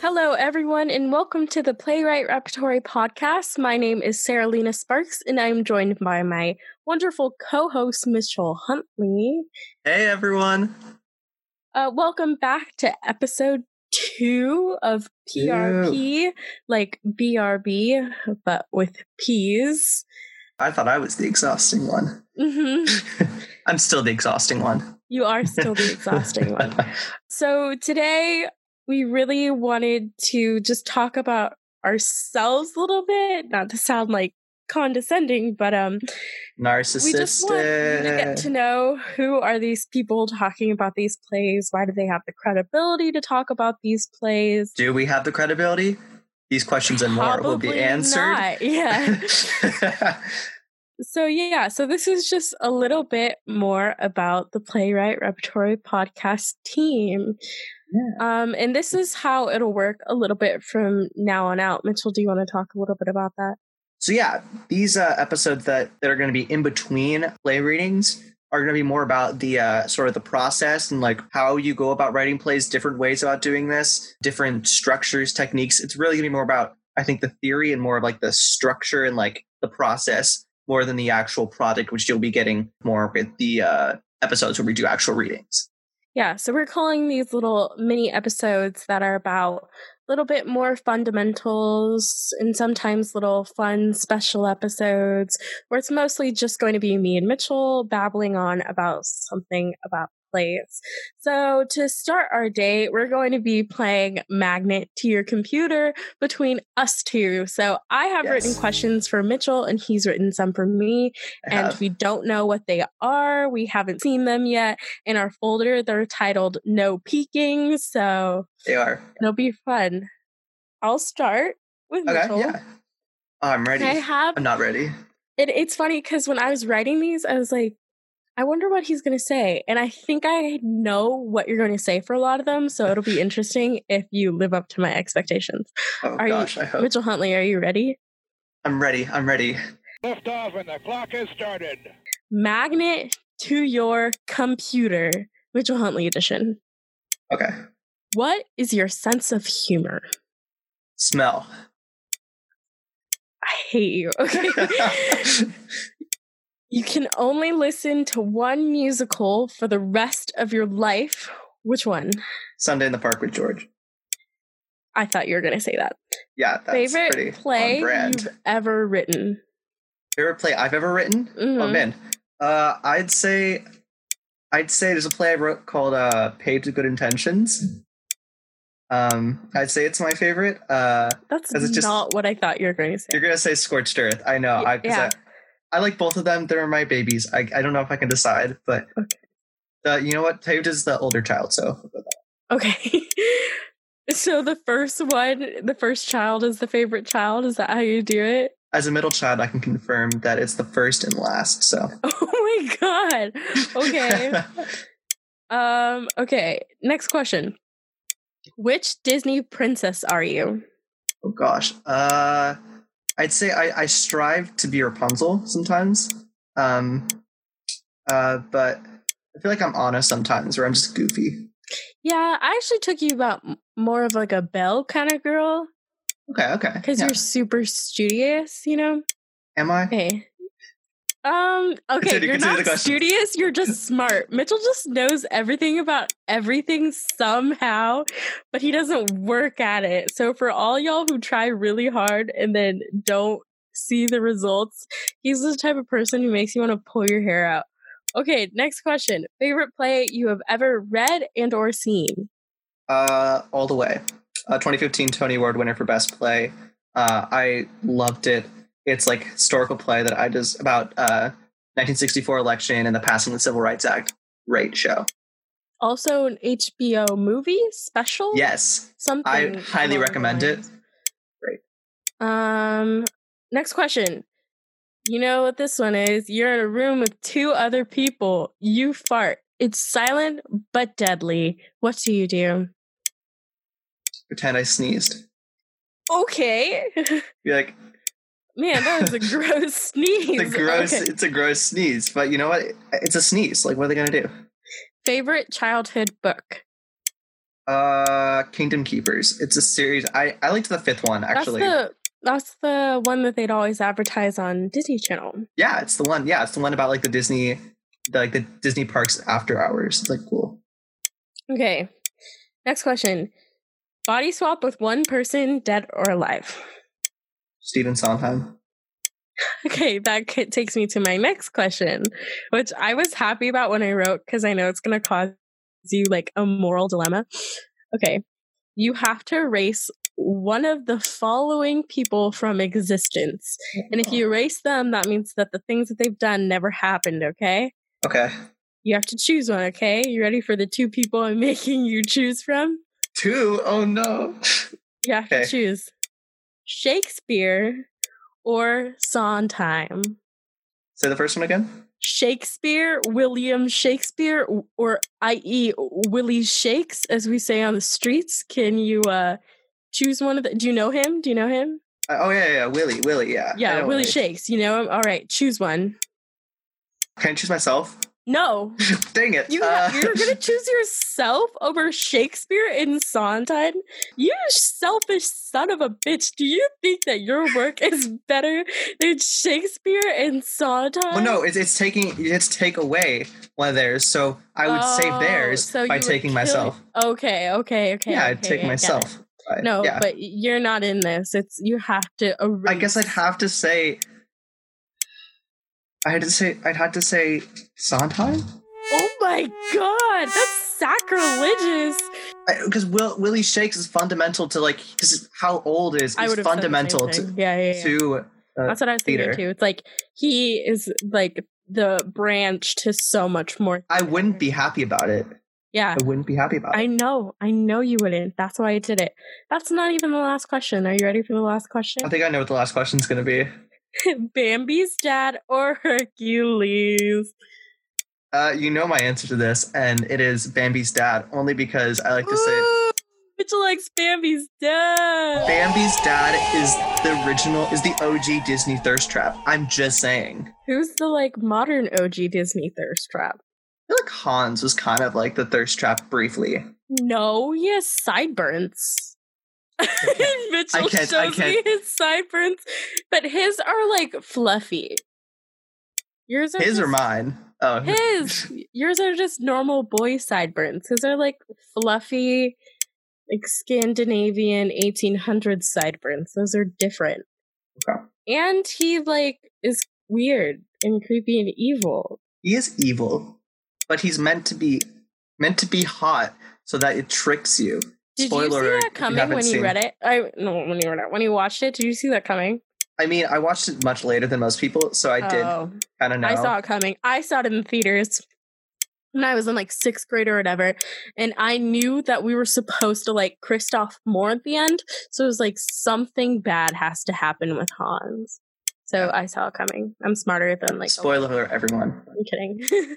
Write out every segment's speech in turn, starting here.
Hello, everyone, and welcome to the Playwright Repertory Podcast. My name is Sarah Lena Sparks, and I'm joined by my wonderful co host, Mitchell Huntley. Hey, everyone. Uh, welcome back to episode two of PRP, like BRB, but with P's. I thought I was the exhausting one. Mm-hmm. I'm still the exhausting one. You are still the exhausting one. So today we really wanted to just talk about ourselves a little bit, not to sound like condescending, but um Narcissistic. we just want to get to know who are these people talking about these plays? Why do they have the credibility to talk about these plays? Do we have the credibility? These questions and more will be answered. not, Yeah. So yeah, so this is just a little bit more about the Playwright Repertory podcast team. Um, and this is how it'll work a little bit from now on out. Mitchell, do you want to talk a little bit about that? so yeah, these uh, episodes that, that are going to be in between play readings are going to be more about the uh, sort of the process and like how you go about writing plays, different ways about doing this, different structures, techniques. It's really going to be more about I think the theory and more of like the structure and like the process more than the actual product, which you'll be getting more with the uh, episodes where we do actual readings. Yeah, so we're calling these little mini episodes that are about a little bit more fundamentals and sometimes little fun special episodes where it's mostly just going to be me and Mitchell babbling on about something about plays. So to start our day, we're going to be playing Magnet to your computer between us two. So I have Yes. written questions for Mitchell and he's written some for me I and have- we don't know what they are. We haven't seen them yet in our folder. They're titled No Peeking, so they are. it'll be fun. I'll start with Okay, Mitchell. yeah. I'm ready. I have I'm not ready. it, it's funny because when I was writing these, I was like, I wonder what he's going to say. And I think I know what you're going to say for a lot of them. So it'll be interesting if you live up to my expectations. Oh Are you- gosh, I hope. Mitchell Huntley, are you ready? I'm ready. I'm ready. Lift off and the clock has started. Magnet to your computer, Mitchell Huntley edition. Okay. What is your sense of humor? Smell. I hate you. Okay. you can only listen to one musical for the rest of your life. Which one? Sunday in the Park with George. I thought you were going to say that. Yeah, that's Favorite play you've ever written? Favorite play I've ever written? Oh Mhm. man, uh, I'd say, I'd say there's a play I wrote called uh, "Paved to Good Intentions." Um, I'd say it's my favorite. Uh, That's it's just- not what I thought you were going to say. you're gonna say "Scorched Earth." I know. I, yeah. I, like both of them. They're my babies. I, I don't know if I can decide, but Okay. uh, you know what? Paved is the older child, so Okay. so the first one, the first child is the favorite child. Is that how you do it? as a middle child, I can confirm that it's the first and last. So Oh my god. Okay. um okay, next question. Which Disney princess are you? Oh gosh. Uh I'd say I, I strive to be Rapunzel sometimes. Um uh but I feel like I'm honest sometimes where I'm just goofy. Yeah, I actually took you about more of like a Belle kind of girl Okay, okay. because yeah. you're super studious, you know? Am I? Okay. Um, okay, Continue- you're continue not studious, you're just smart. Mitchell just knows everything about everything somehow, but he doesn't work at it. So for all y'all who try really hard and then don't see the results, he's the type of person who makes you want to pull your hair out. Okay, next question. Favorite play you have ever read and or seen? Uh all the way. Uh 2015 Tony Award winner for best play. Uh I loved it. It's like historical play that I just about uh 1964 election and the passing of the Civil Rights Act. Great show. Also an HBO movie special? Yes. Something. I highly recommend it. lines. Um, next question. You know what this one is? You're in a room with two other people. You fart. It's silent but deadly. What do you do? Pretend I sneezed. Okay. Be like, Man, that was a gross sneeze. the gross Okay. it's a gross sneeze but you know what it's a sneeze like what are they gonna do Favorite childhood book? Uh, Kingdom Keepers. It's a series. I I liked the fifth one actually. That's the that's the one that they'd always advertise on Disney Channel. yeah, it's the one. Yeah, it's the one about like the Disney, the, like the Disney parks after hours. It's like cool. Okay. Next question. Body swap with one person, dead or alive. Stephen Sondheim. Okay, that takes me to my next question, which I was happy about when I wrote because I know it's going to cause you like a moral dilemma. Okay, you have to erase one of the following people from existence. And if you erase them, that means that the things that they've done never happened, okay? Okay. You have to choose one, okay? You ready for the two people I'm making you choose from? Two. Oh no. You have Okay. to choose Shakespeare or Sondheim. Say the first one again. Shakespeare, William Shakespeare, or i.e. Willie Shakes, as we say on the streets. Can you uh choose one of the? Do you know him? Do you know him? Uh, oh yeah, yeah, yeah, Willie, Willie, yeah. Yeah, Willie Shakes. You know him. All right, choose one. Can I choose myself? No, Dang it. you Uh, you're gonna choose yourself over Shakespeare and Sondheim. You selfish son of a bitch. Do you think that your work is better than Shakespeare and Sondheim? Well, no, it's, it's taking it's take away one of theirs, so I would save Oh, theirs so by taking myself. Okay, okay, okay. yeah, okay, I'd take myself. But, No, yeah. but you're not in this. It's you have to. I guess I'd have to say. I had to say I'd have to say Sondheim Oh my god, that's sacrilegious. because Will Willie Shakes is fundamental to like because how old is is would have said the same fundamental to yeah, yeah, yeah. to uh, That's what I was thinking too. It's like he is like the branch to so much more. I wouldn't be happy about it. Yeah, I wouldn't be happy about it. I know. I know you wouldn't. That's why I did it. That's not even the last question. Are you ready for the last question? I think I know what the last question's gonna be. Bambi's dad or Hercules? Uh, you know my answer to this, and it is Bambi's dad, only because I like to say Ooh, Mitchell likes Bambi's dad. Bambi's dad is the original, is the OG Disney thirst trap. I'm just saying. Who's the like modern OG Disney thirst trap? I feel like Hans was kind of like the thirst trap briefly. No, he has sideburns. Mitchell I can't- shows me can't. his sideburns, but his are like fluffy. Yours are His or just- mine? Oh, His. Yours are just normal boy sideburns. His are like fluffy, like Scandinavian 1800s sideburns. Those are different. Okay. And he like is weird and creepy and evil. He is evil, but he's meant to be meant to be hot so that it tricks you. Did Spoiler you see that coming when you seen- read it? I no when you read it when you watched it. Did you see that coming? I mean, I watched it much later than most people, so I did Oh. kind of know. I saw it coming. I saw it in the theaters when I was in like sixth grade or whatever. And I knew that we were supposed to like Kristoff more at the end. So it was like something bad has to happen with Hans. So I saw it coming. I'm smarter than like. Spoiler alert, everyone. I'm kidding.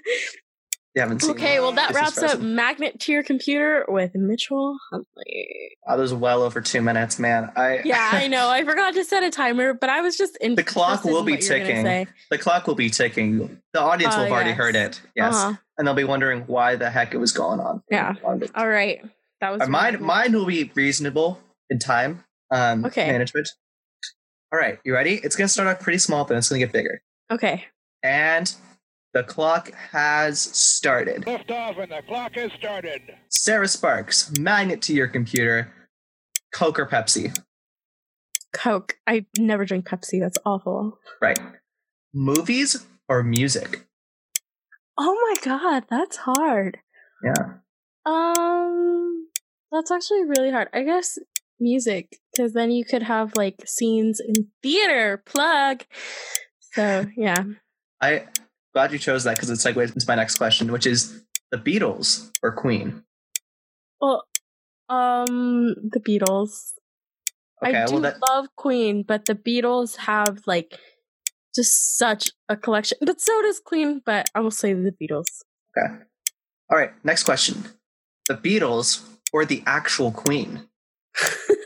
Haven't seen. okay, well that wraps up. Magnet to Your Computer with Mitchell Huntley. Oh, that was well over two minutes, man. I Yeah, I know. I forgot to set a timer, but I was just in. The clock will be interested in what you're gonna ticking. the clock will be ticking. The audience Oh, will have already heard it. Yes, Uh-huh. and they'll be wondering why the heck it was going on. Yeah. All right, that was Uh, mine, mine will be reasonable in time. Um, Okay. Management. All right, you ready? It's gonna start off pretty small, but then it's gonna get bigger. Okay. And the clock has started. Lift off and the clock has started. Sarah Sparks, magnet to your computer. Coke or Pepsi? Coke. I never drink Pepsi. That's awful. Right. Movies or music? Oh my god, that's hard. Yeah. Um, that's actually really hard. I guess music, because then you could have like scenes in theater. Plug. So yeah. I glad you chose that because it segues into my next question, which is the Beatles or Queen. Well, um, the Beatles. Okay, I do well that love Queen, but the Beatles have like just such a collection. But so does Queen. But I will say the Beatles. okay. All right, next question. The Beatles or the actual Queen?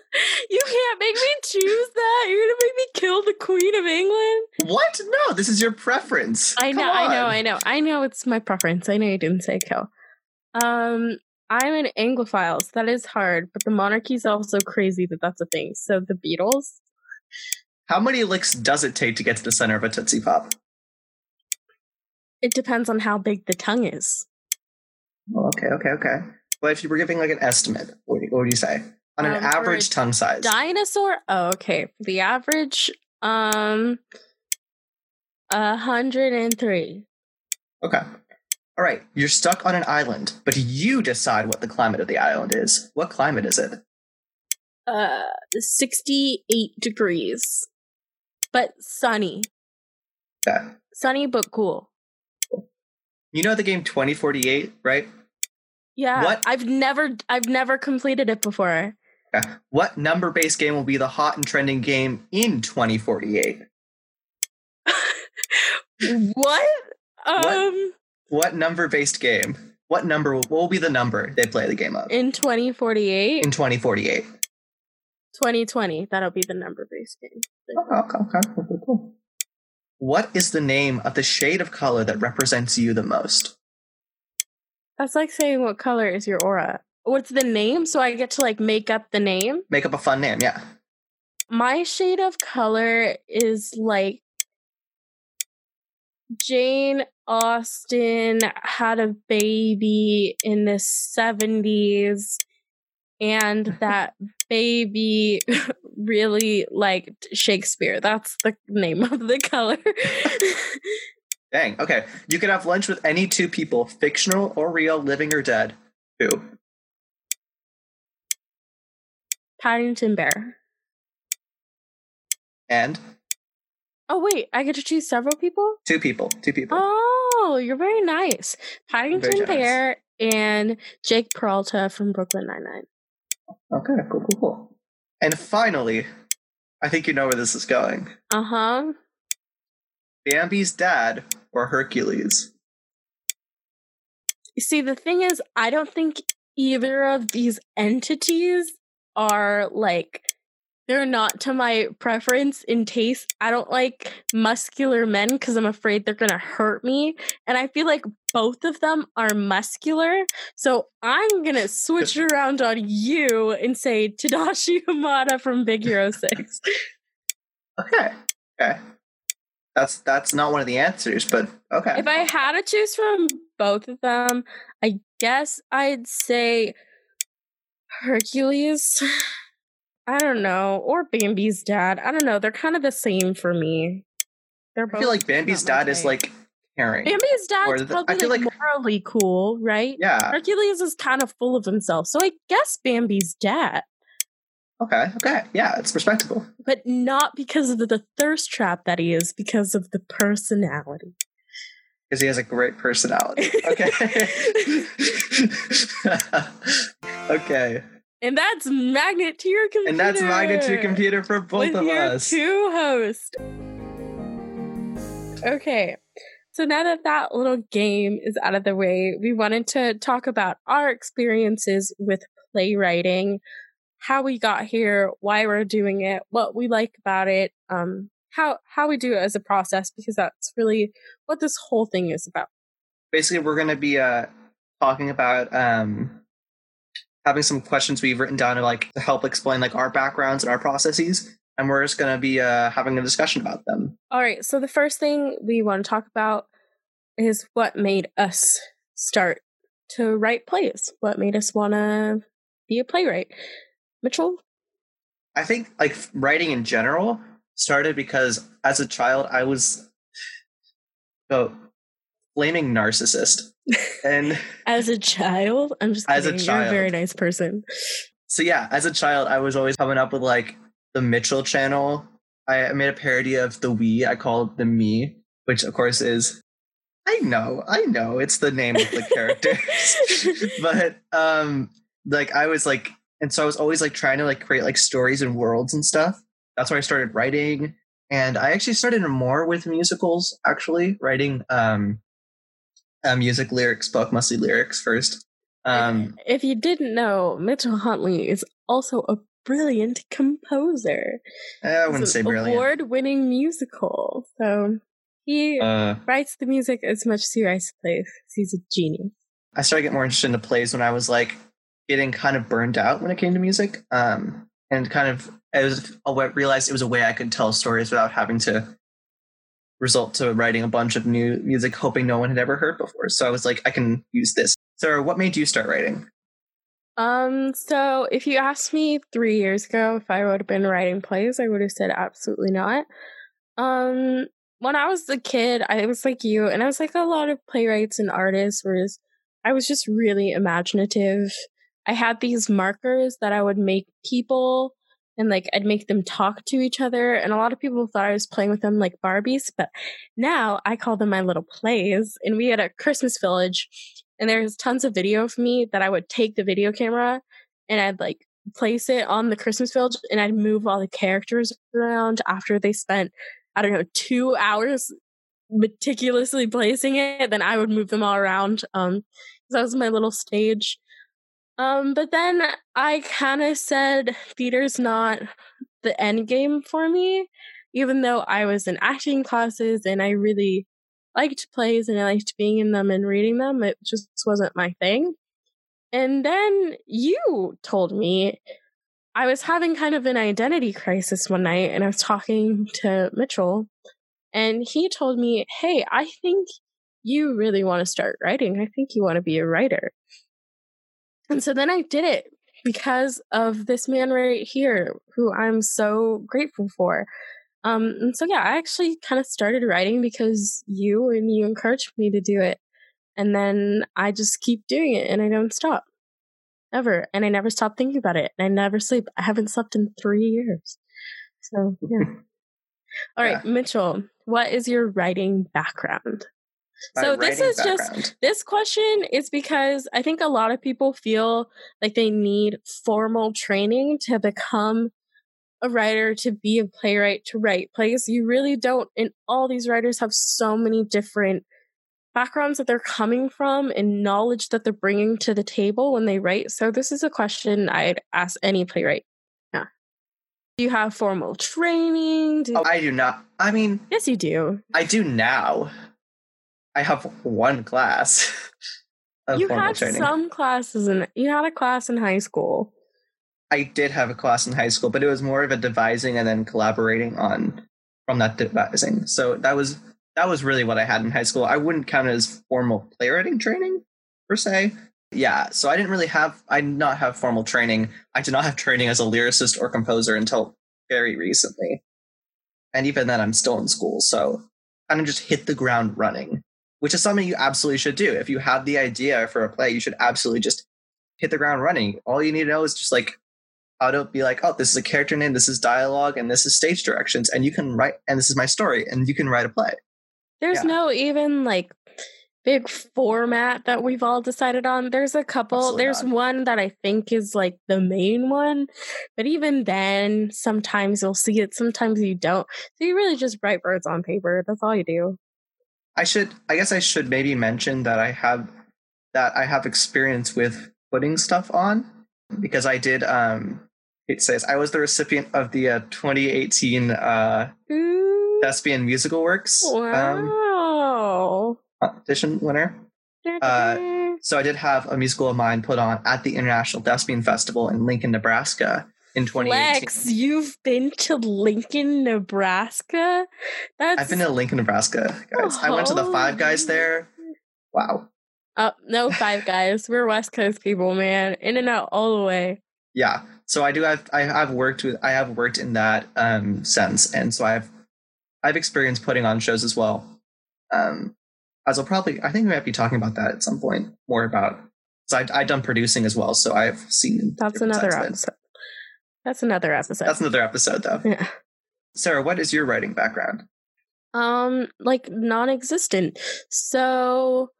you can't make me choose that. You're gonna make me kill the Queen of England. What? No, this is your preference. I know, I know. I know, I know. It's my preference. I know you didn't say kill. Um, I'm an Anglophile, so that is hard, but the monarchy is also crazy that that's a thing. So the Beatles. How many licks does it take to get to the center of a Tootsie Pop? It depends on how big the tongue is. Oh, okay, okay, okay. But if you were giving like an estimate, what would you say on an Um, average tongue size? Dinosaur? Oh, okay. The average, um, a hundred and three. Okay. All right. You're stuck on an island, but you decide what the climate of the island is. What climate is it? Uh, sixty-eight degrees, but sunny. Okay. Sunny but cool. You know the game 2048, right? Yeah, What? I've never, I've never completed it before. What number based game will be the hot and trending game in 2048? what? Um, What number based game? What number will, what will be the number they play the game of in 2048, in 2048? 2020, that'll be the number based game. Okay, okay, okay. Cool, cool. What is the name of the shade of color that represents you the most? That's like saying what color is your aura. What's the name? So I get to like make up the name. Make up a fun name, yeah. My shade of color is like Jane Austen had a baby in the 70s and that baby really liked Shakespeare. That's the name of the color. Dang. Okay. You could have lunch with any two people, fictional or real, living or dead. Who? Paddington Bear. And Oh wait, I get to choose several people? two people. Two people. Oh, you're very nice. Paddington generous. Bear and Jake Peralta from Brooklyn Nine-Nine. Okay. Cool. Cool. Cool. And finally, I think you know where this is going. Uh-huh. Bambi's dad or Hercules? You See, the thing is, I don't think either of these entities are like they're not to my preference in taste. I don't like muscular men because I'm afraid they're gonna hurt me. And I feel like both of them are muscular. So I'm gonna switch around on you and say Tadashi Hamada from Big Hero 6. Okay. Okay. That's that's not one of the answers, but okay. if I had to choose from both of them, I guess I'd say Hercules. I don't know, or Bambi's dad. I don't know. They're kind of the same for me. They're I feel like Bambi's dad is like caring. Bambi's dad's the- I probably feel like, like- morally cool, right? Yeah. Hercules is kind of full of himself, so I guess Bambi's dad, Okay. Okay. Yeah, it's respectable. but not because of the, the thirst trap that he is, because of the personality. Because he has a great personality. Okay. okay. And that's magnet to your computer. And that's magnet to computer for both with of your us. two hosts. Okay, so now that that little game is out of the way, we wanted to talk about our experiences with playwriting, how we got here, why we're doing it, what we like about it, um, how how we do it as a process, because that's really what this whole thing is about. Basically, we're going to be uh, talking about um, having some questions we've written down to like to help explain like our backgrounds and our processes, and we're just going to be uh, having a discussion about them. All right, so the first thing we want to talk about is what made us start to write plays. What made us want to be a playwright? Mitchell? I think like writing in general started because as a child I was a flaming narcissist. And As a child? I'm just As a child, You're a very nice person. so yeah, as a child I was always coming up with like the Mitchell channel. I made a parody of the Wii, I called the me, which of course is I know, I know, it's the name of the characters. but um like I was like and so I was always like trying to like create like stories and worlds and stuff. That's why I started writing. And I actually started more with musicals, actually, writing um a music lyrics book, mostly lyrics first. Um if you didn't know, Mitchell Huntley is also a brilliant composer. I wouldn't say brilliant. Award-winning musical. So he Uh writes the music as much as he writes the plays. He's a genius. I started getting more interested in the plays when I was like getting kind of burned out when it came to music. Um, and kind of I was I realized it was a way I could tell stories without having to result to writing a bunch of new music hoping no one had ever heard before. So I was like, I can use this. So what made you start writing? Um, so if you asked me three years ago if I would have been writing plays, I would have said absolutely not. Um, when I was a kid, I was like you, and I was like a lot of playwrights and artists, whereas I was just really imaginative. I had these markers that I would make people and like I'd make them talk to each other. And a lot of people thought I was playing with them like Barbies, but now I call them my little plays. And we had a Christmas village, and there's tons of video of me that I would take the video camera and I'd like place it on the Christmas village and I'd move all the characters around after they spent, I don't know, two hours meticulously placing it. Then I would move them all around. Um, that was my little stage. Um, but then I kind of said theater's not the end game for me, even though I was in acting classes and I really liked plays and I liked being in them and reading them. It just wasn't my thing. And then you told me I was having kind of an identity crisis one night and I was talking to Mitchell and he told me, Hey, I think you really want to start writing. I think you want to be a writer. And so then I did it because of this man right here, who I'm so grateful for. Um, and so yeah, I actually kind of started writing because you and you encouraged me to do it. And then I just keep doing it and I don't stop. Ever. And I never stop thinking about it. And I never sleep. I haven't slept in three years. So yeah. All right, yeah. Mitchell, what is your writing background? So this is background. just this question is because I think a lot of people feel like they need formal training to become a writer, to be a playwright, to write plays. You really don't. And all these writers have so many different backgrounds that they're coming from and knowledge that they're bringing to the table when they write. So this is a question I'd ask any playwright. Yeah. Do you have formal training? Do- oh, I do not. I mean, yes, you do. I do now. I have one class. you had training. some classes and you had a class in high school. I did have a class in high school, but it was more of a devising and then collaborating on from that devising. So that was that was really what I had in high school. I wouldn't count it as formal playwriting training per se. Yeah, so I didn't really have I did not have formal training. I did not have training as a lyricist or composer until very recently. And even then I'm still in school, so kind of just hit the ground running which is something you absolutely should do. If you have the idea for a play, you should absolutely just hit the ground running. All you need to know is just like how to be like, oh, this is a character name, this is dialogue, and this is stage directions, and you can write, and this is my story, and you can write a play. There's yeah. no even like big format that we've all decided on. There's a couple. Absolutely There's not. one that I think is like the main one, but even then, sometimes you'll see it, sometimes you don't. So you really just write words on paper. That's all you do. I should I guess I should maybe mention that I have that I have experience with putting stuff on because I did um it says I was the recipient of the uh, 2018 uh Thespian Musical Works um, wow. um, competition winner. Uh, so I did have a musical of mine put on at the International Thespian Festival in Lincoln, Nebraska in 2018. Lex, you've been to Lincoln, Nebraska? That's I've been to Lincoln, Nebraska, guys. Oh. I went to the Five Guys there. Wow. Oh, no Five Guys. We're West Coast people, man. In and out all the way. Yeah. So I do have I have worked with I have worked in that um sense and so I've I've experienced putting on shows as well. Um as I'll probably I think we might be talking about that at some point more about so I I've done producing as well, so I've seen that's another episode. That's another episode. That's another episode, though. Yeah. Sarah, what is your writing background? Um, like non-existent. So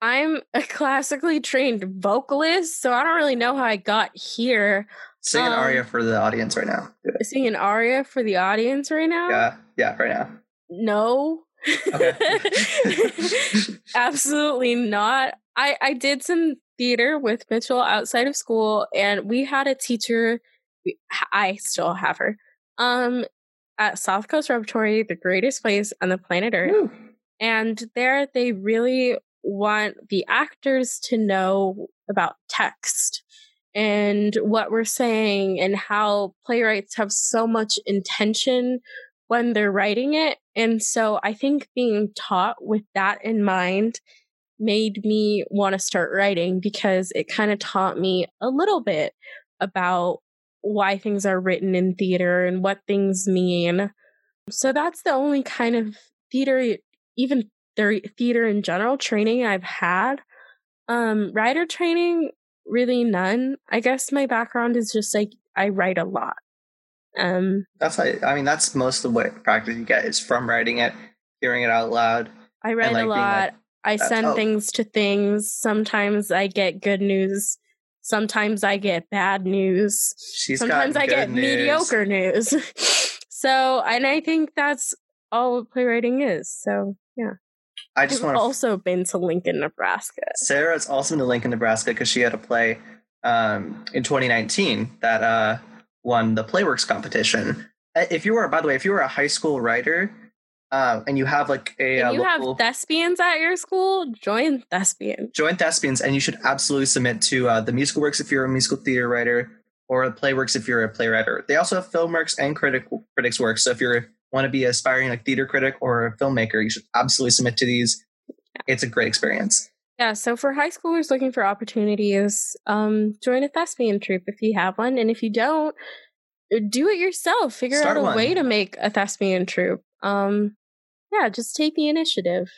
I'm a classically trained vocalist, so I don't really know how I got here. Sing an um, aria for the audience right now. Sing an aria for the audience right now? Yeah, yeah, right now. No. Absolutely not. I I did some theater with Mitchell outside of school, and we had a teacher I still have her. Um, at South Coast Repertory, the greatest place on the planet Earth. And there they really want the actors to know about text and what we're saying and how playwrights have so much intention when they're writing it. And so I think being taught with that in mind made me want to start writing because it kind of taught me a little bit about why things are written in theater and what things mean. So that's the only kind of theater, even theater in general, training I've had. Um, writer training, really none. I guess my background is just like I write a lot. Um, that's like, I mean, that's most of what practice you get is from writing it, hearing it out loud. I write like, a lot. Like, I send oh. things to things. Sometimes I get good news. Sometimes I get bad news. She's Sometimes I get news. mediocre news. so, and I think that's all playwriting is. So, yeah. I just want to also been to Lincoln, Nebraska. Sarah's also been to Lincoln, Nebraska because she had a play um, in 2019 that uh, won the Playworks competition. Uh, if you were, by the way, if you were a high school writer uh, and you have like a uh, you local, have thespians at your school, join thespians. Join thespians, and you should absolutely submit to uh, the musical works if you're a musical theater writer, or playworks if you're a playwriter. They also have film works and critic critics works. So if you're want to be aspiring like theater critic or a filmmaker, you should absolutely submit to these. It's a great experience. Yeah, so for high schoolers looking for opportunities, um, join a thespian troupe if you have one, and if you don't, uh, do it yourself. Figure Start out a one. way to make a thespian troupe. Um, yeah, just take the initiative.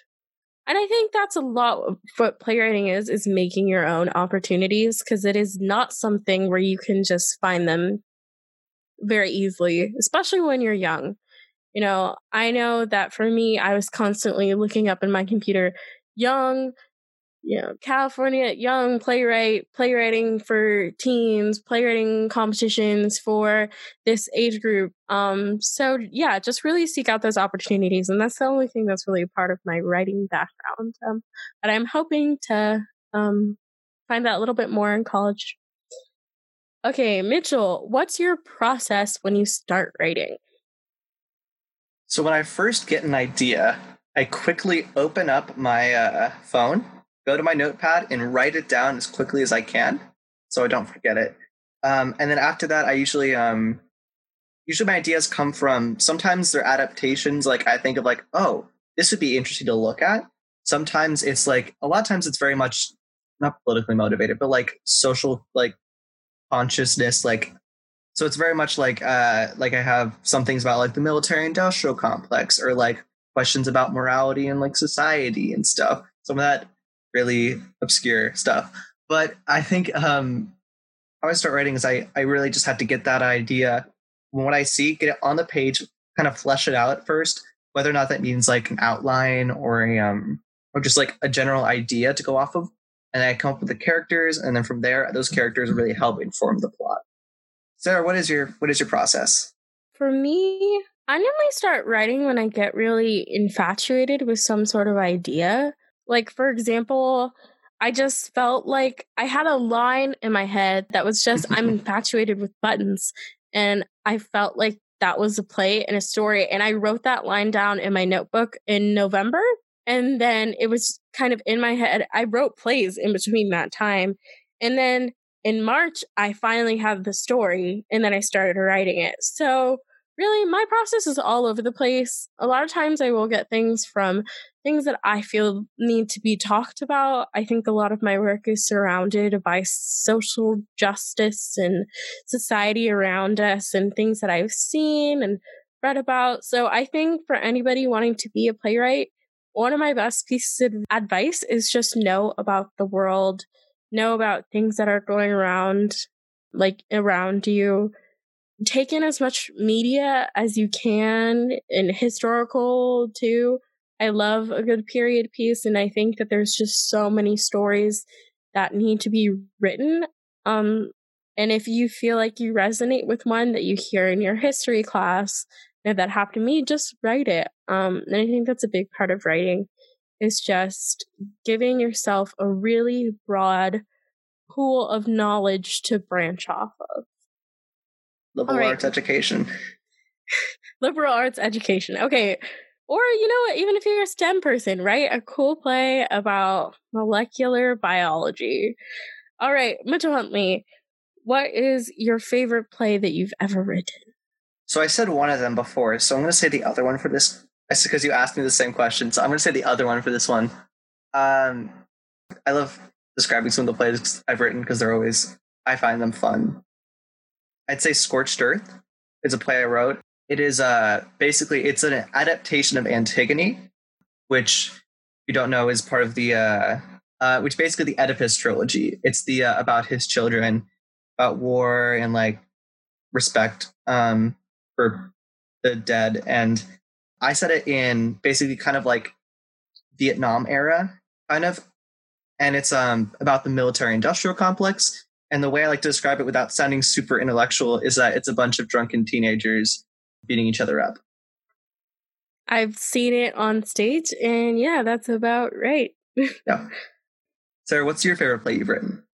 And I think that's a lot of what playwriting is, is making your own opportunities because it is not something where you can just find them very easily, especially when you're young. You know, I know that for me, I was constantly looking up in my computer, young, you know, California young playwright, playwriting for teens, playwriting competitions for this age group. Um, so yeah, just really seek out those opportunities. And that's the only thing that's really part of my writing background. Um, but I'm hoping to, um, find that a little bit more in college. Okay, Mitchell, what's your process when you start writing? So when I first get an idea, I quickly open up my uh, phone, go to my notepad, and write it down as quickly as I can, so I don't forget it. Um, and then after that, I usually um, usually my ideas come from sometimes they're adaptations. Like I think of like, oh, this would be interesting to look at. Sometimes it's like a lot of times it's very much not politically motivated, but like social like consciousness, like so it's very much like uh, like I have some things about like the military industrial complex or like questions about morality and like society and stuff. Some of that really obscure stuff. But I think um, how I start writing is I I really just have to get that idea what I see, get it on the page, kind of flesh it out first, whether or not that means like an outline or a um or just like a general idea to go off of. And I come up with the characters, and then from there, those characters really help inform the plot. Sarah, what is your what is your process? For me, I normally start writing when I get really infatuated with some sort of idea. Like for example, I just felt like I had a line in my head that was just I'm infatuated with buttons and I felt like that was a play and a story and I wrote that line down in my notebook in November and then it was kind of in my head. I wrote plays in between that time. And then in March, I finally had the story and then I started writing it. So, really, my process is all over the place. A lot of times I will get things from things that I feel need to be talked about. I think a lot of my work is surrounded by social justice and society around us and things that I've seen and read about. So, I think for anybody wanting to be a playwright, one of my best pieces of advice is just know about the world know about things that are going around, like around you. Take in as much media as you can and historical too. I love a good period piece, and I think that there's just so many stories that need to be written. Um, and if you feel like you resonate with one that you hear in your history class that happened to me, just write it. Um, and I think that's a big part of writing is just giving yourself a really broad pool of knowledge to branch off of. Liberal right. arts education. Liberal arts education. Okay. Or, you know even if you're a STEM person, write a cool play about molecular biology. All right, Mitchell Huntley, what is your favorite play that you've ever written? So I said one of them before, so I'm going to say the other one for this. Because you asked me the same question, so I'm going to say the other one for this one. Um, I love describing some of the plays I've written because they're always I find them fun. I'd say Scorched Earth is a play I wrote. It is uh basically it's an adaptation of Antigone, which you don't know is part of the uh, uh which basically the Oedipus trilogy. It's the uh, about his children, about war and like respect um for the dead. And I set it in basically kind of like Vietnam era kind of. And it's um about the military industrial complex. And the way I like to describe it without sounding super intellectual is that it's a bunch of drunken teenagers beating each other up. I've seen it on stage, and yeah, that's about right. yeah. Sarah, what's your favorite play you've written?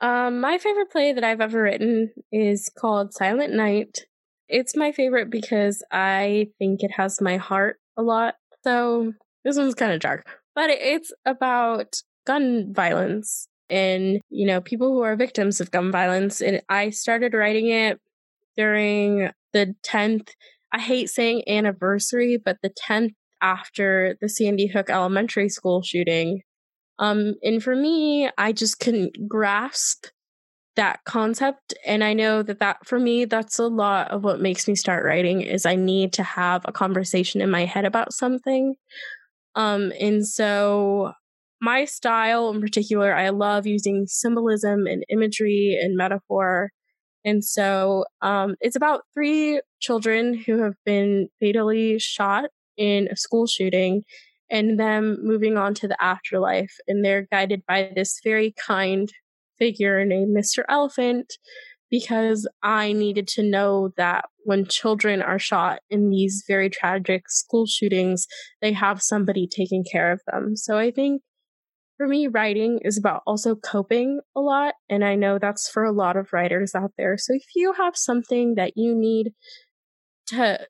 Um, my favorite play that I've ever written is called Silent Night. It's my favorite because I think it has my heart a lot. So this one's kind of dark, but it's about gun violence and you know people who are victims of gun violence and i started writing it during the 10th i hate saying anniversary but the 10th after the sandy hook elementary school shooting um and for me i just couldn't grasp that concept and i know that that for me that's a lot of what makes me start writing is i need to have a conversation in my head about something um and so my style in particular, I love using symbolism and imagery and metaphor. And so um, it's about three children who have been fatally shot in a school shooting and them moving on to the afterlife. And they're guided by this very kind figure named Mr. Elephant because I needed to know that when children are shot in these very tragic school shootings, they have somebody taking care of them. So I think for me, writing is about also coping a lot. And I know that's for a lot of writers out there. So if you have something that you need to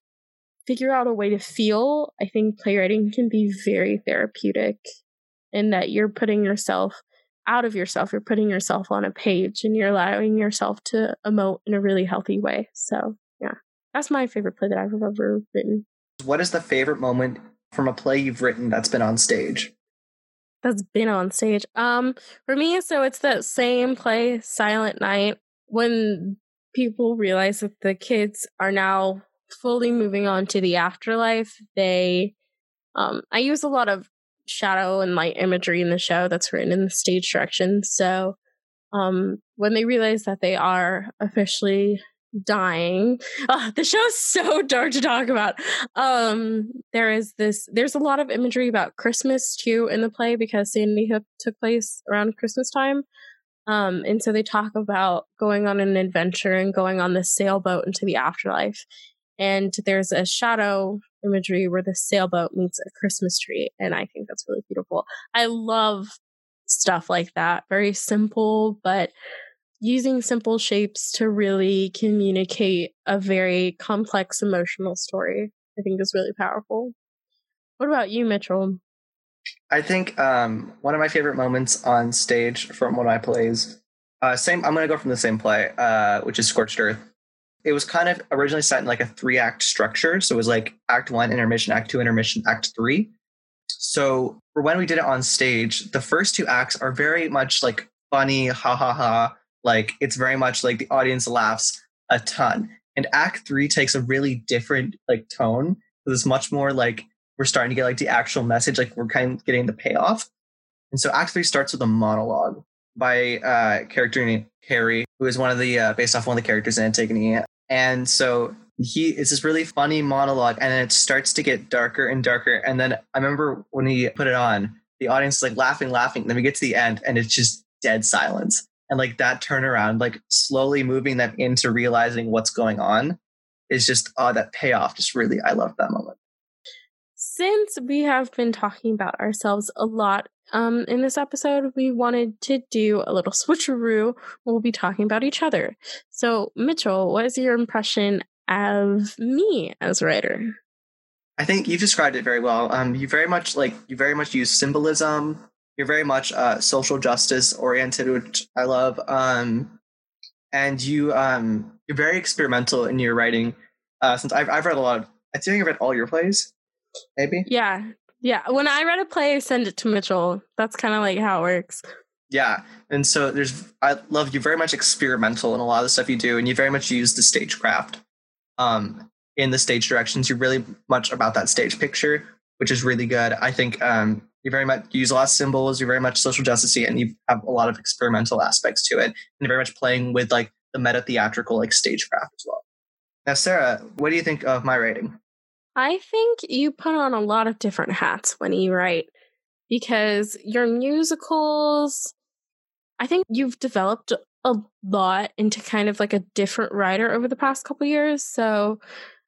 figure out a way to feel, I think playwriting can be very therapeutic in that you're putting yourself out of yourself, you're putting yourself on a page and you're allowing yourself to emote in a really healthy way. So, yeah, that's my favorite play that I've ever written. What is the favorite moment from a play you've written that's been on stage? That's been on stage. Um, for me, so it's that same play, Silent Night, when people realize that the kids are now fully moving on to the afterlife. They, um, I use a lot of shadow and light imagery in the show that's written in the stage direction. So, um, when they realize that they are officially dying. Oh, the show's so dark to talk about. Um, there is this. There's a lot of imagery about Christmas too in the play because Sandy Hook took place around Christmas time. Um, and so they talk about going on an adventure and going on this sailboat into the afterlife. And there's a shadow imagery where the sailboat meets a Christmas tree, and I think that's really beautiful. I love stuff like that. Very simple, but using simple shapes to really communicate a very complex emotional story, I think is really powerful. What about you, Mitchell? I think um, one of my favorite moments on stage from one of my plays, uh, same. I'm going to go from the same play, uh, which is Scorched Earth. It was kind of originally set in like a three act structure, so it was like Act One, intermission, Act Two, intermission, Act Three. So for when we did it on stage, the first two acts are very much like funny, ha ha ha, like it's very much like the audience laughs a ton. And Act Three takes a really different like tone. It's much more like we're starting to get like the actual message, like we're kind of getting the payoff. And so Act Three starts with a monologue by a uh, character named Harry, who is one of the uh, based off one of the characters in Antigone. And so he it's this really funny monologue, and then it starts to get darker and darker. And then I remember when he put it on, the audience is like laughing, laughing. Then we get to the end, and it's just dead silence and like that turnaround like slowly moving them into realizing what's going on is just oh that payoff just really i love that moment since we have been talking about ourselves a lot um, in this episode, we wanted to do a little switcheroo. We'll be talking about each other. So, Mitchell, what is your impression of me as a writer? I think you've described it very well. Um, you very much like you very much use symbolism. You're very much uh, social justice oriented, which I love. Um, and you um, you're very experimental in your writing. Uh, since I've I've read a lot of, I think I've read all your plays, maybe. Yeah, yeah. When I read a play, I send it to Mitchell. That's kind of like how it works. Yeah, and so there's I love you very much experimental in a lot of the stuff you do, and you very much use the stagecraft. Um, in the stage directions, you're really much about that stage picture, which is really good. I think um, you very much use a lot of symbols. You're very much social justice, and you have a lot of experimental aspects to it, and you're very much playing with like the meta theatrical like stagecraft as well. Now, Sarah, what do you think of my rating? I think you put on a lot of different hats when you write because your musicals, I think you've developed a lot into kind of like a different writer over the past couple years. So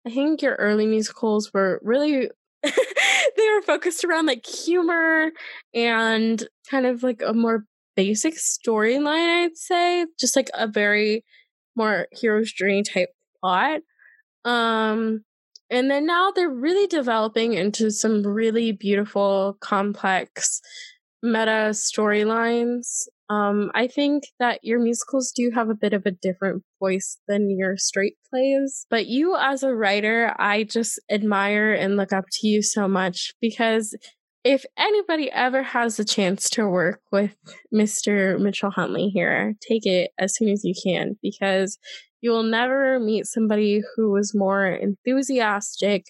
I think your early musicals were really they were focused around like humor and kind of like a more basic storyline, I'd say. Just like a very more hero's journey type plot. Um and then now they're really developing into some really beautiful, complex meta storylines. Um, I think that your musicals do have a bit of a different voice than your straight plays, but you as a writer, I just admire and look up to you so much because if anybody ever has a chance to work with Mr. Mitchell Huntley here, take it as soon as you can because you will never meet somebody who is more enthusiastic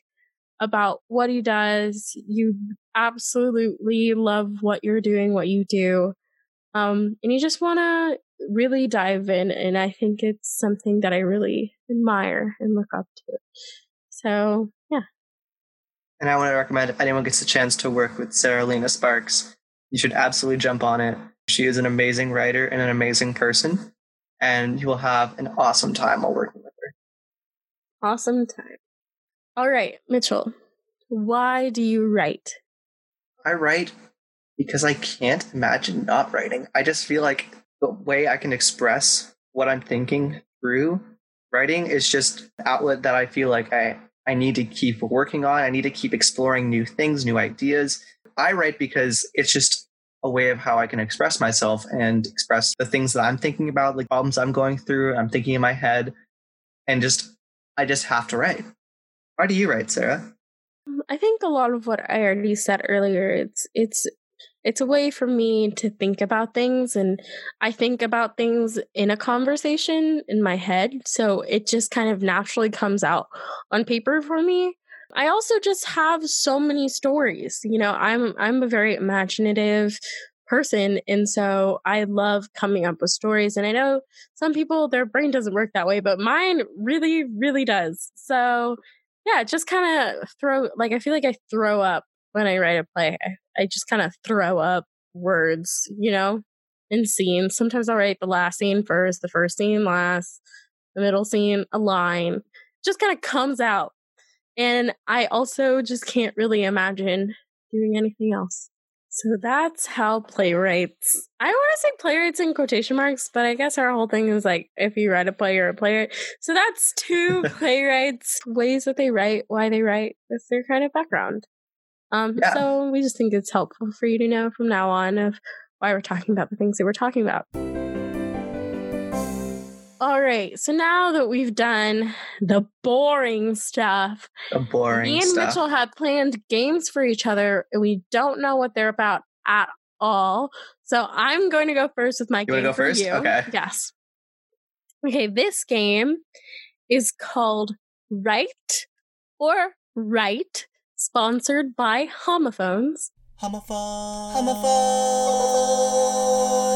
about what he does. You absolutely love what you're doing, what you do. Um, and you just want to really dive in. And I think it's something that I really admire and look up to. So, yeah. And I want to recommend if anyone gets a chance to work with Sarah Lena Sparks, you should absolutely jump on it. She is an amazing writer and an amazing person, and you will have an awesome time while working with her. Awesome time. All right, Mitchell, why do you write? I write because I can't imagine not writing. I just feel like the way I can express what I'm thinking through writing is just outlet that I feel like I, I need to keep working on. I need to keep exploring new things, new ideas. I write because it's just a way of how I can express myself and express the things that I'm thinking about, like problems I'm going through, I'm thinking in my head, and just I just have to write. Why do you write, Sarah? Um, I think a lot of what I already said earlier, it's it's it's a way for me to think about things and I think about things in a conversation in my head. So it just kind of naturally comes out on paper for me. I also just have so many stories. You know, I'm I'm a very imaginative person and so I love coming up with stories and I know some people their brain doesn't work that way, but mine really really does. So, yeah, just kind of throw like I feel like I throw up when I write a play. I, I just kind of throw up words, you know, in scenes. Sometimes I'll write the last scene first, the first scene last, the middle scene, a line. Just kind of comes out. And I also just can't really imagine doing anything else. So that's how playwrights. I want to say playwrights in quotation marks, but I guess our whole thing is like if you write a play or a playwright. So that's two playwrights ways that they write, why they write, with their kind of background. Um, yeah. So we just think it's helpful for you to know from now on of why we're talking about the things that we're talking about. All right, so now that we've done the boring stuff, the boring me and stuff. Mitchell have planned games for each other, and we don't know what they're about at all. So I'm going to go first with my you game. You want to go first? You. Okay. Yes. Okay, this game is called Right or Right sponsored by Homophones. Homophones.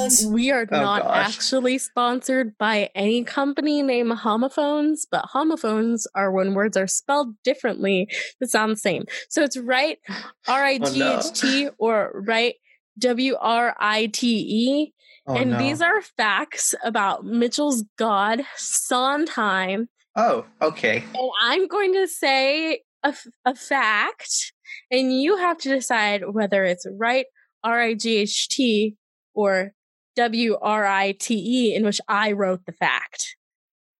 Homophones. We are oh, not gosh. actually sponsored by any company named Homophones, but homophones are when words are spelled differently that sound the same. So it's right oh, R I G H T or right W R I T E. Oh, and no. these are facts about Mitchell's god Sondheim. Oh, okay. And I'm going to say a, a fact, and you have to decide whether it's right R I G H T or W R I T E, in which I wrote the fact.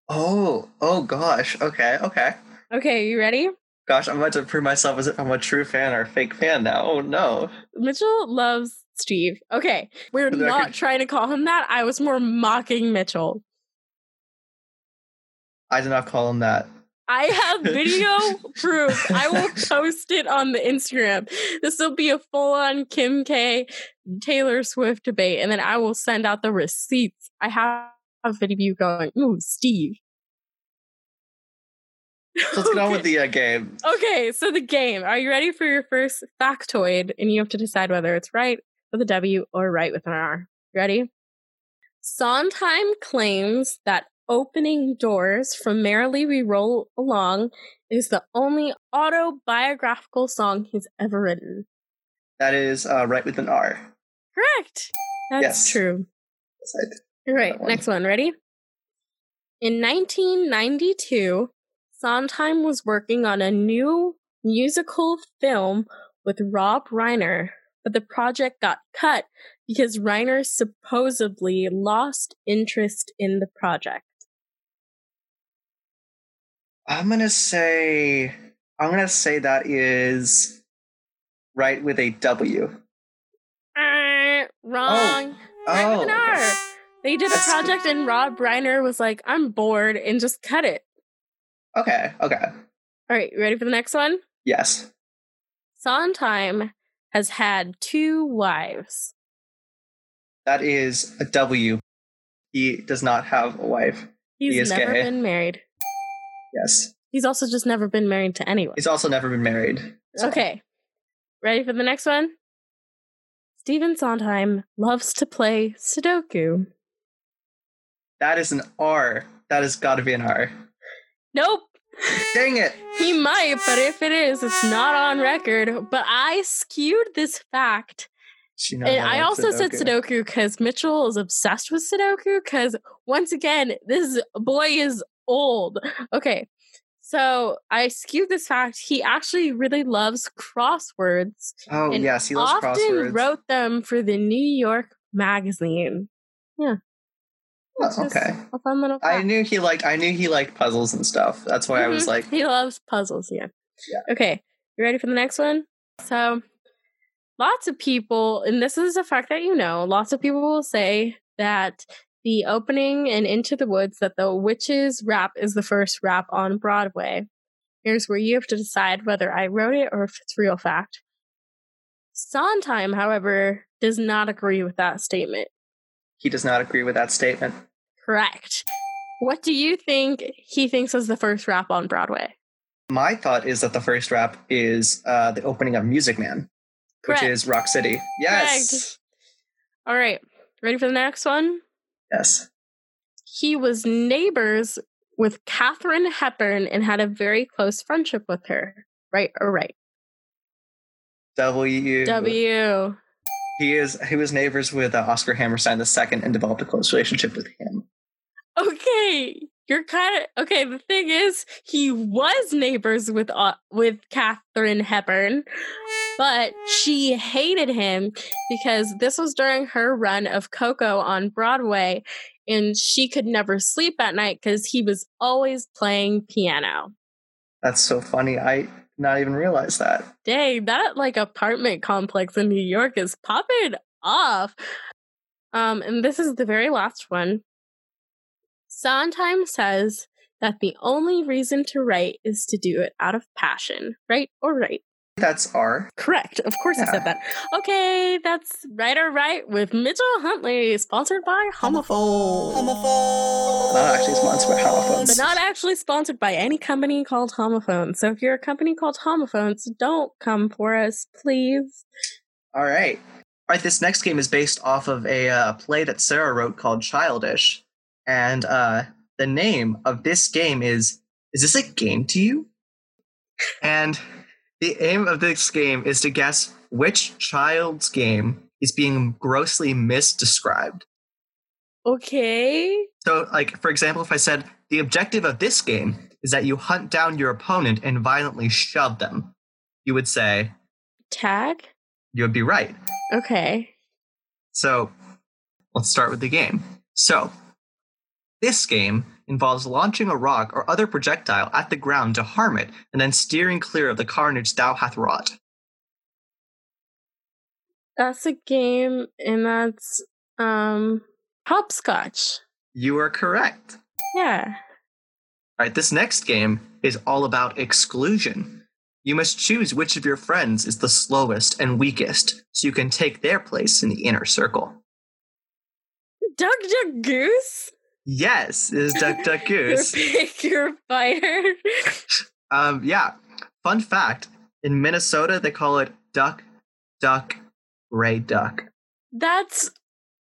Oh, oh gosh. Okay, okay. Okay, you ready? Gosh, I'm about to prove myself as if I'm a true fan or a fake fan now. Oh no. Mitchell loves Steve. Okay, we're not trying to call him that. I was more mocking Mitchell. I did not call him that. I have video proof. I will post it on the Instagram. This will be a full on Kim K Taylor Swift debate, and then I will send out the receipts. I have a video of you going, ooh, Steve. So let's get on with the uh, game. Okay, so the game. Are you ready for your first factoid? And you have to decide whether it's right with a W or right with an R. Ready? Sondheim claims that Opening Doors from Merrily We Roll Along is the only autobiographical song he's ever written. That is uh, right with an R. Correct. That's Yes. true. Yes, I did. All right, one. next one. Ready? In 1992, Sondheim was working on a new musical film with Rob Reiner, but the project got cut because Reiner supposedly lost interest in the project. I'm gonna say I'm gonna say that is right with a W. Uh, wrong. right with an Oh, R. okay. They did a project and Rob Reiner was like, I'm bored and just cut it. Okay, okay. All right, you ready for the next one? Yes. Sondheim has had two wives. That is a W. He does not have a wife. He's He never gay. been married. Yes. He's also just never been married to anyone. He's also never been married. So- Okay. Ready for the next one? Stephen Sondheim loves to play Sudoku. That is an R. That has got to be an R. Nope. Dang it! He might, but if it is, it's not on record. But I skewed this fact. And I also said Sudoku because Mitchell is obsessed with Sudoku. Because once again, this boy is old. Okay. So I skewed this fact. He actually really loves crosswords Oh yes, he loves often crosswords. wrote them for the New York Magazine. Yeah. Oh, okay. A fun little I knew he liked. I knew he liked puzzles and stuff. That's why I was Mhm. like, he loves puzzles. Yeah. Yeah. Okay. You ready for the next one? So, lots of people, and this is a fact that you know, lots of people will say that the opening and Into the Woods, that the Witches rap is the first rap on Broadway. Here's where you have to decide whether I wrote it or if it's real fact. Sondheim, however, does not agree with that statement. he does not agree with that statement. Correct. What do you think he thinks is the first rap on Broadway? My thought is that the first rap is uh, the opening of Music Man, Correct. which is Rock City. Yes. All right. Ready for the next one? Yes. He was neighbors with Katharine Hepburn and had a very close friendship with her. Right or right? W. W. He is. He was neighbors with uh, Oscar Hammerstein II and developed a close relationship with him. Okay. You're kind of okay. The thing is, he was neighbors with uh, with Katharine Hepburn, but she hated him because this was during her run of Coco on Broadway, and she could never sleep at night because he was always playing piano. That's so funny. I not even realize that. Dang, that like apartment complex in New York is popping off. Um, and this is the very last one. Sondheim says that the only reason to write is to do it out of passion. Right or right? That's R. Correct. Of course I said that. Okay, that's right or right with Mitchell Huntley, sponsored by Homophone. Not actually sponsored by homophones. But not actually sponsored by any company called Homophones. So if you're a company called Homophones, don't come for us, please. All right. All right. This next game is based off of a uh, play that Sarah wrote called Childish, and uh, the name of this game is "Is this a game to you?" And the aim of this game is to guess which child's game is being grossly misdescribed. Okay. So, like for example, if I said the objective of this game is that you hunt down your opponent and violently shove them, you would say Tag? you would be right. Okay. So let's start with the game. So This game involves launching a rock or other projectile at the ground to harm it, and then steering clear of the carnage thou hath wrought. That's a game, and that's um hopscotch. You are correct. Yeah. All right, this next game is all about exclusion. You must choose which of your friends is the slowest and weakest, so you can take their place in the inner circle. Duck Duck Goose. Yes, it is Duck Duck Goose. Your pick your fighter. Um, yeah. Fun fact: in Minnesota, they call it Duck Duck Gray Duck. That's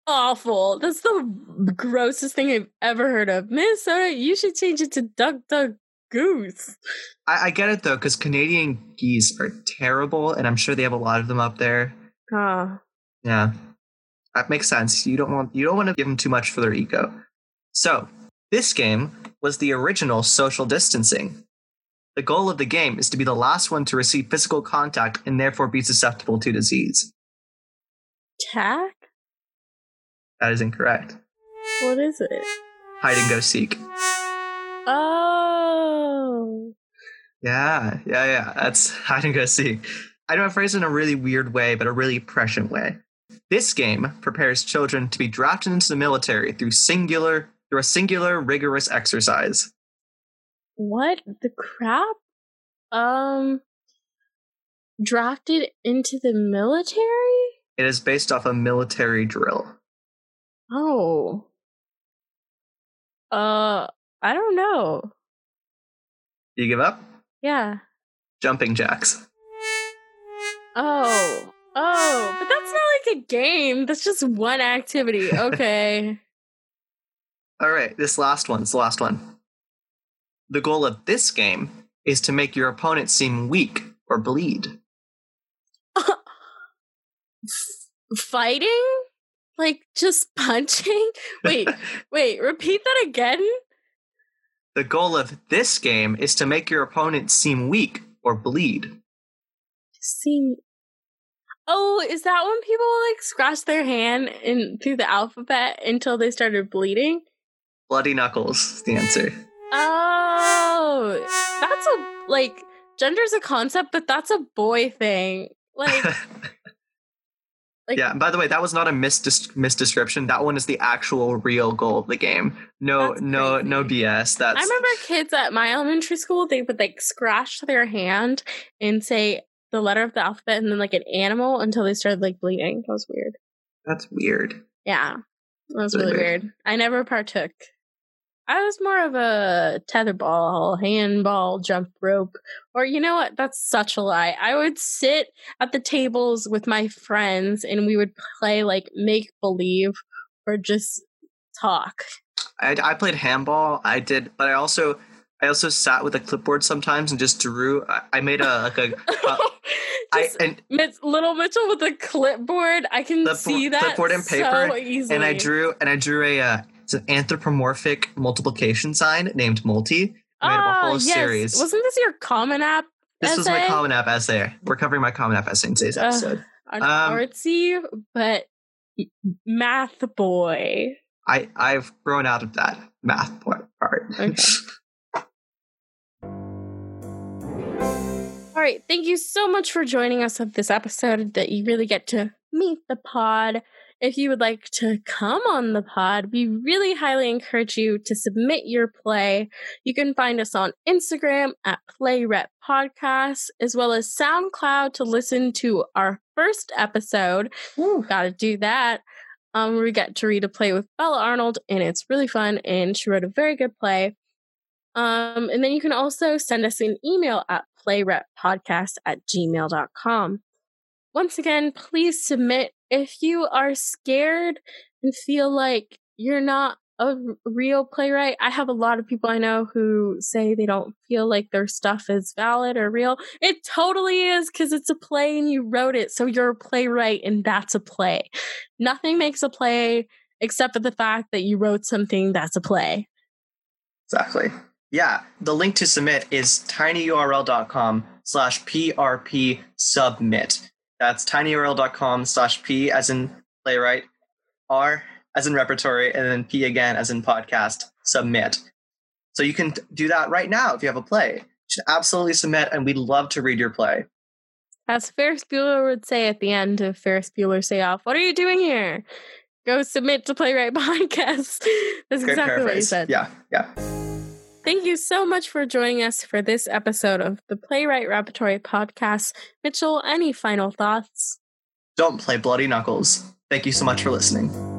awful. That's the grossest thing I've ever heard of. Minnesota, you should change it to Duck Duck Goose. I, I get it though, because Canadian geese are terrible, and I'm sure they have a lot of them up there. Ah. Yeah, that makes sense. You don't want you don't want to give them too much for their ego. So this game was the original social distancing. The goal of the game is to be the last one to receive physical contact and therefore be susceptible to disease. Tack? That is incorrect. What is it? Hide and go seek. Oh. Yeah, yeah, yeah. That's hide and go seek. I know I phrase it in a really weird way, but a really prescient way. This game prepares children to be drafted into the military through singular through a singular rigorous exercise. What the crap? Um drafted into the military? It is based off a military drill. Oh. Uh I don't know. You give up? Yeah. Jumping jacks. Oh. Oh, but that's not like a game. That's just one activity. Okay. All right, this last one's the last one. The goal of this game is to make your opponent seem weak or bleed. Fighting? Like just punching? Wait, wait, repeat that again? The goal of this game is to make your opponent seem weak or bleed. Seem Oh, is that when people like scratch their hand in through the alphabet until they started bleeding? Bloody knuckles is the answer. Oh, that's a like gender's a concept, but that's a boy thing. Like, like yeah, by the way, that was not a misdis- misdescription. That one is the actual real goal of the game. No, no, no BS. That's I remember kids at my elementary school, they would like scratch their hand and say the letter of the alphabet and then like an animal until they started like bleeding. That was weird. that's weird. Yeah, that was Really really weird. weird. I never partook. I was more of a tetherball, handball, jump rope, or you know what? That's such a lie. I would sit at the tables with my friends and we would play like make believe or just talk. I, I played handball. I did, but I also I also sat with a clipboard sometimes and just drew. I, I made a like a uh, I and Mitch, little Mitchell with a clipboard. I can Clipboard- see that clipboard and paper, so and I drew and I drew a uh, it's an anthropomorphic multiplication sign named multi. I made up a Ah, whole yes. series. Wasn't this your Common App? this was my? Common App essay. We're covering my Common App essay in today's Ugh. episode. An Um, artsy but math boy. I I've grown out of that math part. part. Okay. All right, thank you so much for joining us on this episode that you really get to meet the pod. If you would like to come on the pod, we really highly encourage you to submit your play. You can find us on Instagram at Play Rep Podcast, as well as SoundCloud to listen to our first episode. Gotta do that. Um, we get to read a play with Bella Arnold, and it's really fun, and she wrote a very good play. Um, and then you can also send us an email at playreppodcast at gmail.com. Once again, please submit if you are scared and feel like you're not a real playwright. I have a lot of people I know who say they don't feel like their stuff is valid or real. It totally is because it's a play and you wrote it, so you're a playwright and that's a play. Nothing makes a play except for the fact that you wrote something that's a play. Exactly. Yeah. The link to submit is tinyurl.com slash PRP submit. That's tinyurl.com slash P as in playwright, R as in repertory, and then P again as in podcast, submit. So you can do that right now if you have a play. You should absolutely submit, and we'd love to read your play. As Ferris Bueller would say at the end of Ferris Bueller's Day Off, what are you doing here? Go submit to Playwright Podcast. That's Great exactly what he said. Yeah, yeah. Thank you so much for joining us for this episode of the Playwright Repertory Podcast. Mitchell, any final thoughts? Don't play bloody knuckles. Thank you so much for listening.